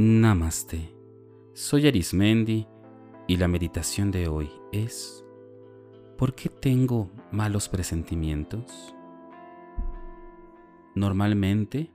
Namaste. Soy Arismendi y la meditación de hoy es ¿Por qué tengo malos presentimientos? Normalmente,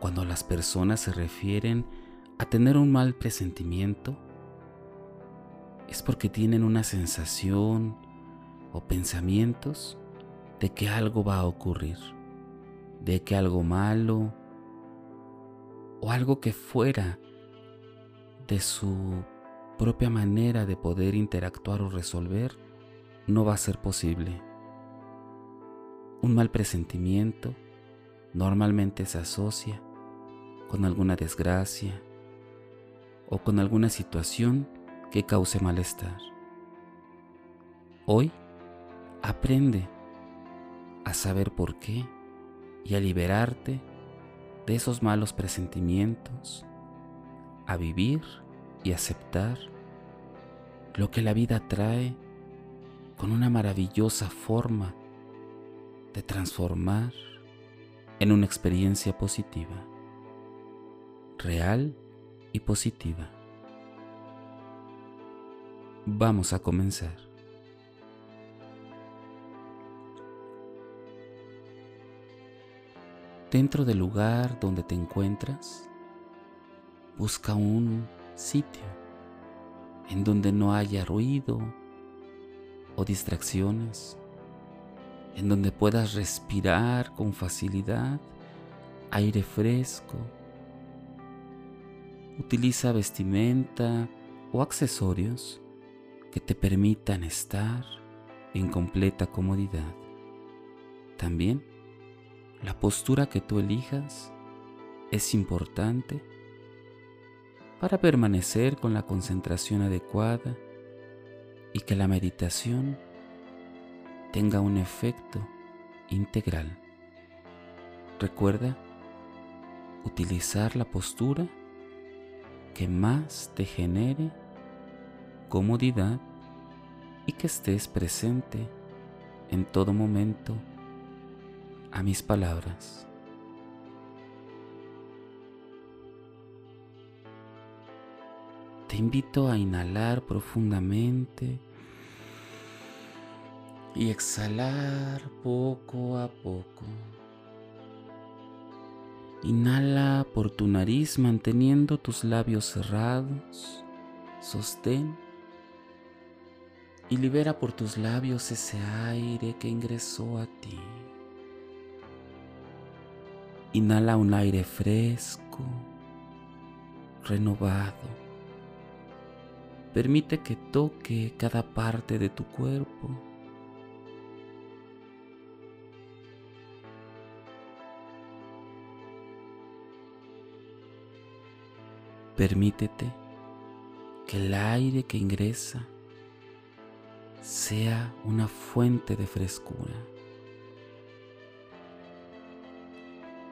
cuando las personas se refieren a tener un mal presentimiento, es porque tienen una sensación o pensamientos de que algo va a ocurrir, de que algo malo o algo que fuera de su propia manera de poder interactuar o resolver no va a ser posible. Un mal presentimiento normalmente se asocia con alguna desgracia o con alguna situación que cause malestar. Hoy aprende a saber por qué y a liberarte de esos malos presentimientos, a vivir y aceptar lo que la vida trae con una maravillosa forma de transformar en una experiencia positiva, real y positiva. Vamos a comenzar. Dentro del lugar donde te encuentras, busca un sitio en donde no haya ruido o distracciones, en donde puedas respirar con facilidad aire fresco. Utiliza vestimenta o accesorios que te permitan estar en completa comodidad. También la postura que tú elijas es importante para permanecer con la concentración adecuada y que la meditación tenga un efecto integral. Recuerda utilizar la postura que más te genere comodidad y que estés presente en todo momento a mis palabras. Te invito a inhalar profundamente y exhalar poco a poco. Inhala por tu nariz manteniendo tus labios cerrados. Sostén y libera por tus labios ese aire que ingresó a ti. Inhala un aire fresco, renovado Permite que toque cada parte de tu cuerpo. Permítete que el aire que ingresa sea una fuente de frescura,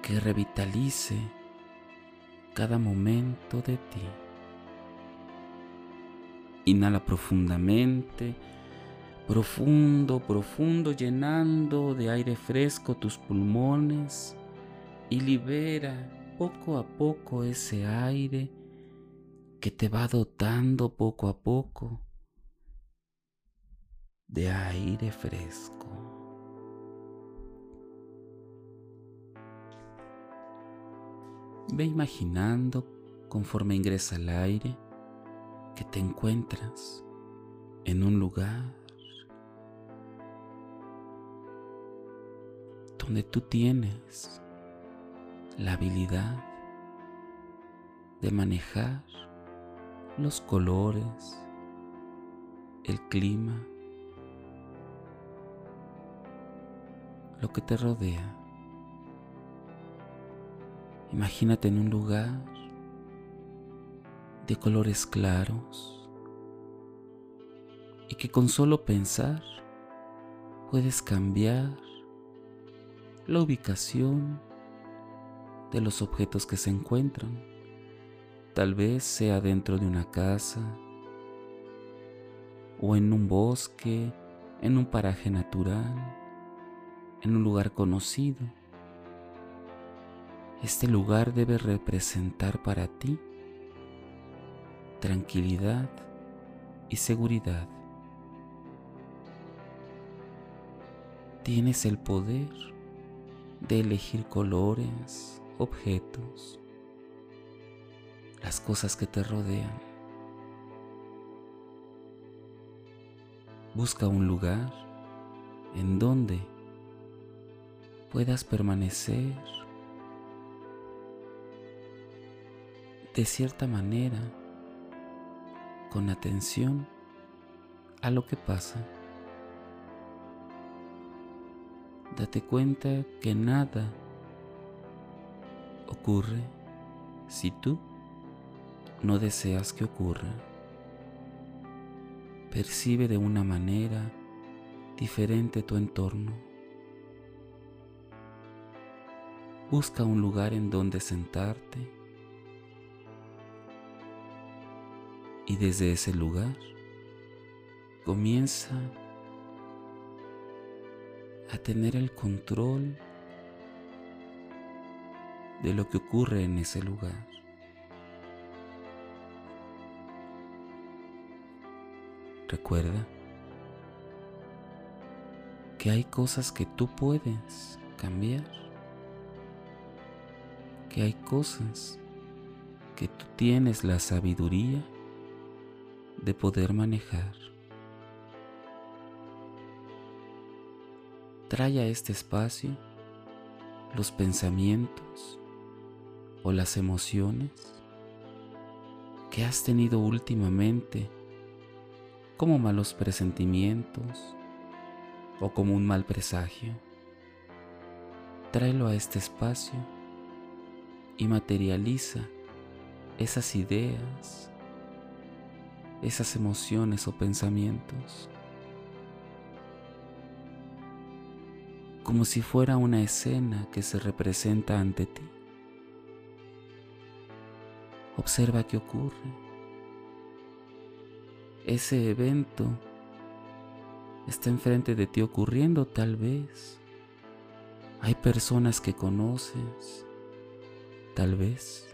que revitalice cada momento de ti. Inhala profundamente, profundo, profundo, llenando de aire fresco tus pulmones y libera poco a poco ese aire que te va dotando poco a poco de aire fresco. Ve imaginando conforme ingresa el aire que te encuentras en un lugar donde tú tienes la habilidad de manejar los colores, el clima, lo que te rodea. Imagínate en un lugar de colores claros y que con solo pensar puedes cambiar la ubicación de los objetos que se encuentran. Tal vez sea dentro de una casa o en un bosque, en un paraje natural, en un lugar conocido. Este lugar debe representar para ti tranquilidad y seguridad. Tienes el poder de elegir colores, objetos, las cosas que te rodean. Busca un lugar en donde puedas permanecer de cierta manera con atención a lo que pasa. Date cuenta que nada ocurre si tú no deseas que ocurra. Percibe de una manera diferente tu entorno. Busca un lugar en donde sentarte y desde ese lugar comienza a tener el control de lo que ocurre en ese lugar. Recuerda que hay cosas que tú puedes cambiar, que hay cosas que tú tienes la sabiduría de poder manejar. Trae a este espacio los pensamientos o las emociones que has tenido últimamente como malos presentimientos o como un mal presagio. Tráelo a este espacio y materializa esas ideas esas emociones o pensamientos. Como si fuera una escena que se representa ante ti. Observa qué ocurre. Ese evento está enfrente de ti ocurriendo tal vez. Hay personas que conoces. Tal vez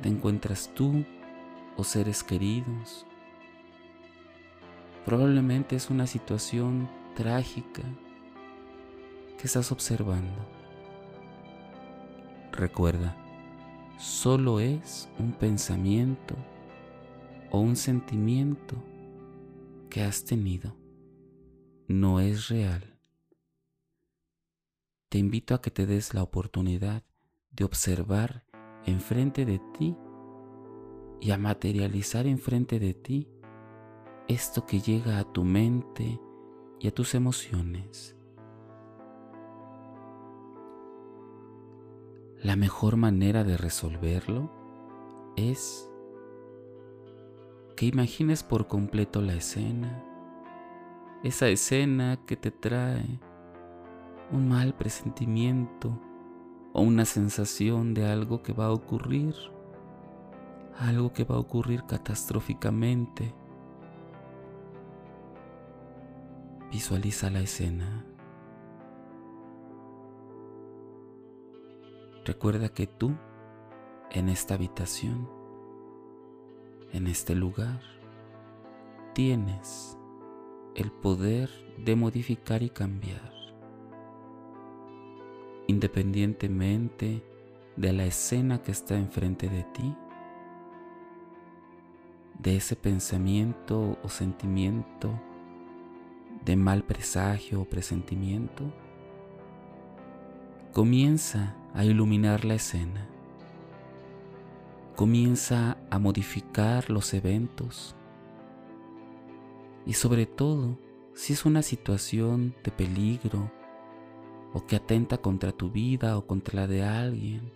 te encuentras tú o seres queridos Probablemente es una situación trágica que estás observando. Recuerda, solo es un pensamiento o un sentimiento que has tenido. No es real. Te invito a que te des la oportunidad de observar enfrente de ti y a materializar enfrente de ti esto que llega a tu mente y a tus emociones. La mejor manera de resolverlo es que imagines por completo la escena, esa escena que te trae un mal presentimiento o una sensación de algo que va a ocurrir, algo que va a ocurrir catastróficamente Visualiza la escena. Recuerda que tú, en esta habitación, en este lugar, tienes el poder de modificar y cambiar, independientemente de la escena que está enfrente de ti, de ese pensamiento o sentimiento de mal presagio o presentimiento, comienza a iluminar la escena, comienza a modificar los eventos. Y sobre todo si es una situación de peligro o que atenta contra tu vida o contra la de alguien,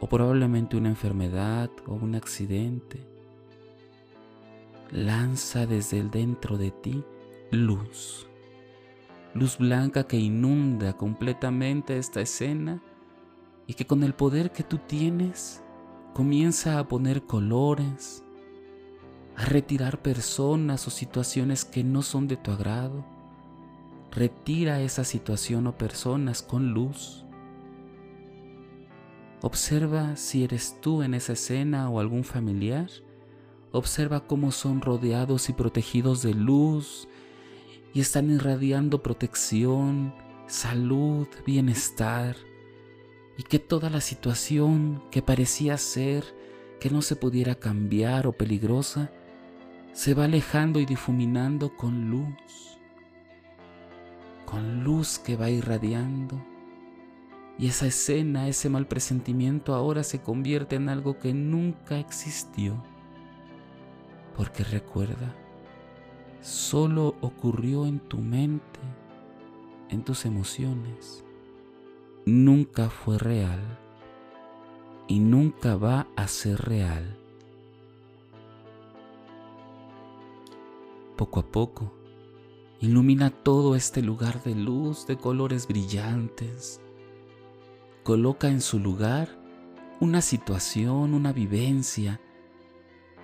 o probablemente una enfermedad o un accidente, lanza desde el dentro de ti luz, luz blanca que inunda completamente esta escena y que con el poder que tú tienes comienza a poner colores, a retirar personas o situaciones que no son de tu agrado. Retira esa situación o personas con luz. Observa si eres tú en esa escena o algún familiar. Observa cómo son rodeados y protegidos de luz y están irradiando protección, salud, bienestar y que toda la situación que parecía ser que no se pudiera cambiar o peligrosa se va alejando y difuminando con luz, con luz que va irradiando y esa escena, ese mal presentimiento ahora se convierte en algo que nunca existió. Porque recuerda, solo ocurrió en tu mente, en tus emociones. Nunca fue real y nunca va a ser real. Poco a poco, ilumina todo este lugar de luz, de colores brillantes, coloca en su lugar una situación, una vivencia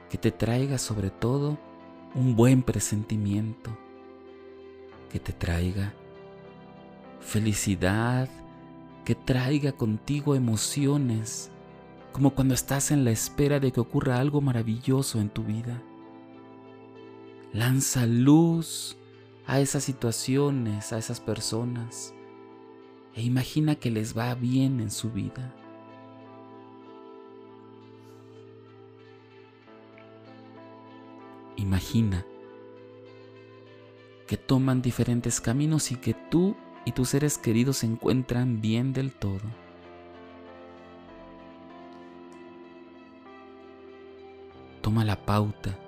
que te traiga sobre todo un buen presentimiento, que te traiga felicidad, que traiga contigo emociones, como cuando estás en la espera de que ocurra algo maravilloso en tu vida. Lanza luz a esas situaciones, a esas personas e imagina que les va bien en su vida. Imagina que toman diferentes caminos y que tú y tus seres queridos se encuentran bien del todo. Toma la pauta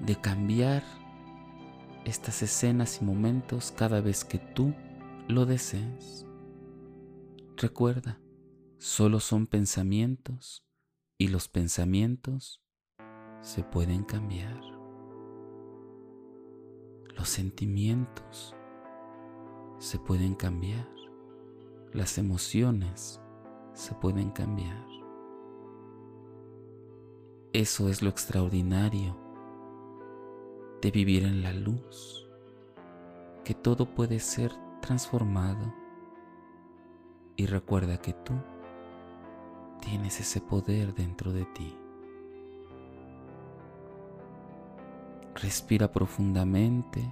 de cambiar estas escenas y momentos cada vez que tú lo desees. Recuerda, solo son pensamientos y los pensamientos se pueden cambiar. Los sentimientos se pueden cambiar. Las emociones se pueden cambiar. Eso es lo extraordinario de vivir en la luz, que todo puede ser transformado y recuerda que tú tienes ese poder dentro de ti. Respira profundamente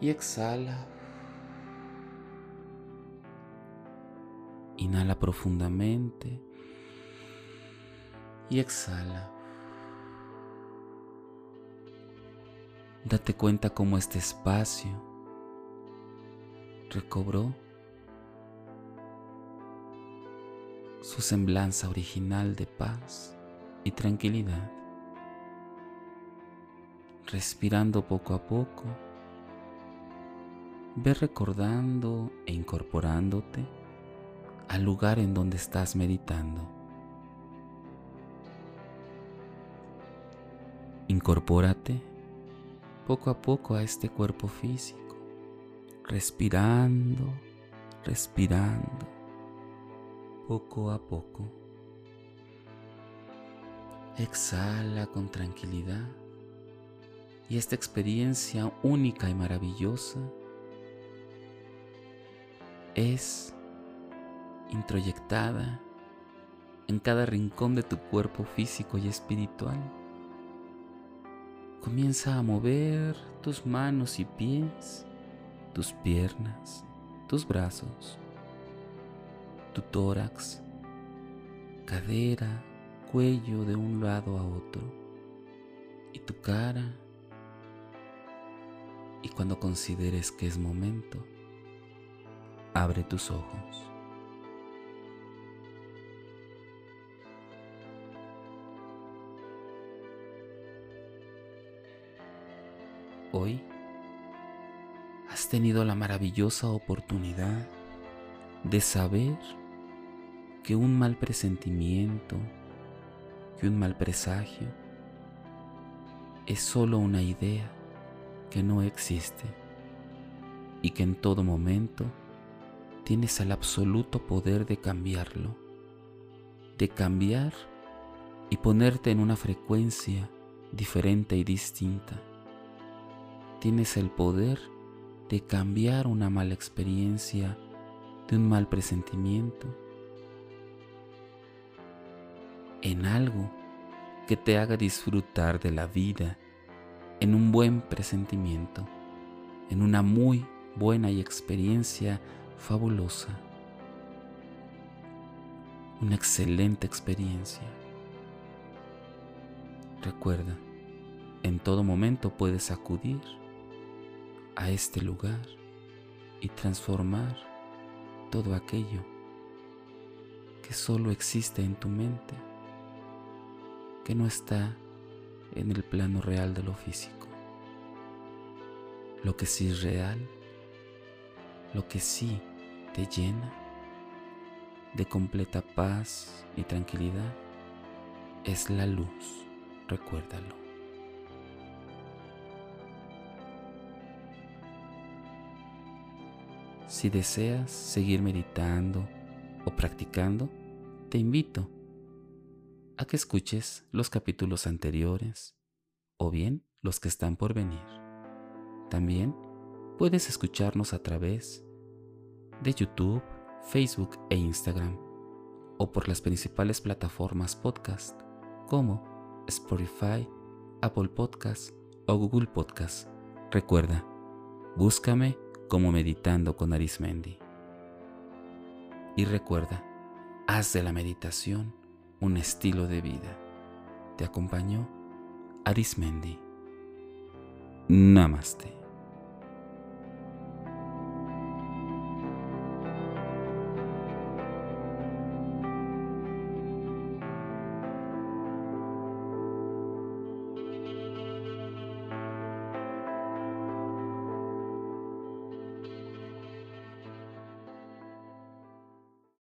y exhala. Inhala profundamente y exhala. Date cuenta cómo este espacio recobró su semblanza original de paz y tranquilidad, respirando poco a poco, ve recordando e incorporándote al lugar en donde estás meditando. Incorpórate poco a poco a este cuerpo físico respirando, respirando, poco a poco. Exhala con tranquilidad y esta experiencia única y maravillosa es introyectada en cada rincón de tu cuerpo físico y espiritual. Comienza a mover tus manos y pies tus piernas, tus brazos, tu tórax, cadera, cuello de un lado a otro y tu cara. Y cuando consideres que es momento, abre tus ojos. Hoy has tenido la maravillosa oportunidad de saber que un mal presentimiento, que un mal presagio, es solo una idea que no existe y que en todo momento tienes el absoluto poder de cambiarlo, de cambiar y ponerte en una frecuencia diferente y distinta. Tienes el poder de cambiar una mala experiencia de un mal presentimiento en algo que te haga disfrutar de la vida en un buen presentimiento, en una muy buena y experiencia fabulosa, una excelente experiencia. Recuerda, en todo momento puedes acudir a este lugar y transformar todo aquello que solo existe en tu mente, que no está en el plano real de lo físico. Lo que sí es real, lo que sí te llena de completa paz y tranquilidad es la luz, recuérdalo. Si deseas seguir meditando o practicando, te invito a que escuches los capítulos anteriores o bien los que están por venir. También puedes escucharnos a través de YouTube, Facebook e Instagram o por las principales plataformas podcast como Spotify, Apple Podcast o Google Podcast. Recuerda, búscame como meditando con Arismendi. Y recuerda, haz de la meditación un estilo de vida. Te acompañó Arismendi. Namaste.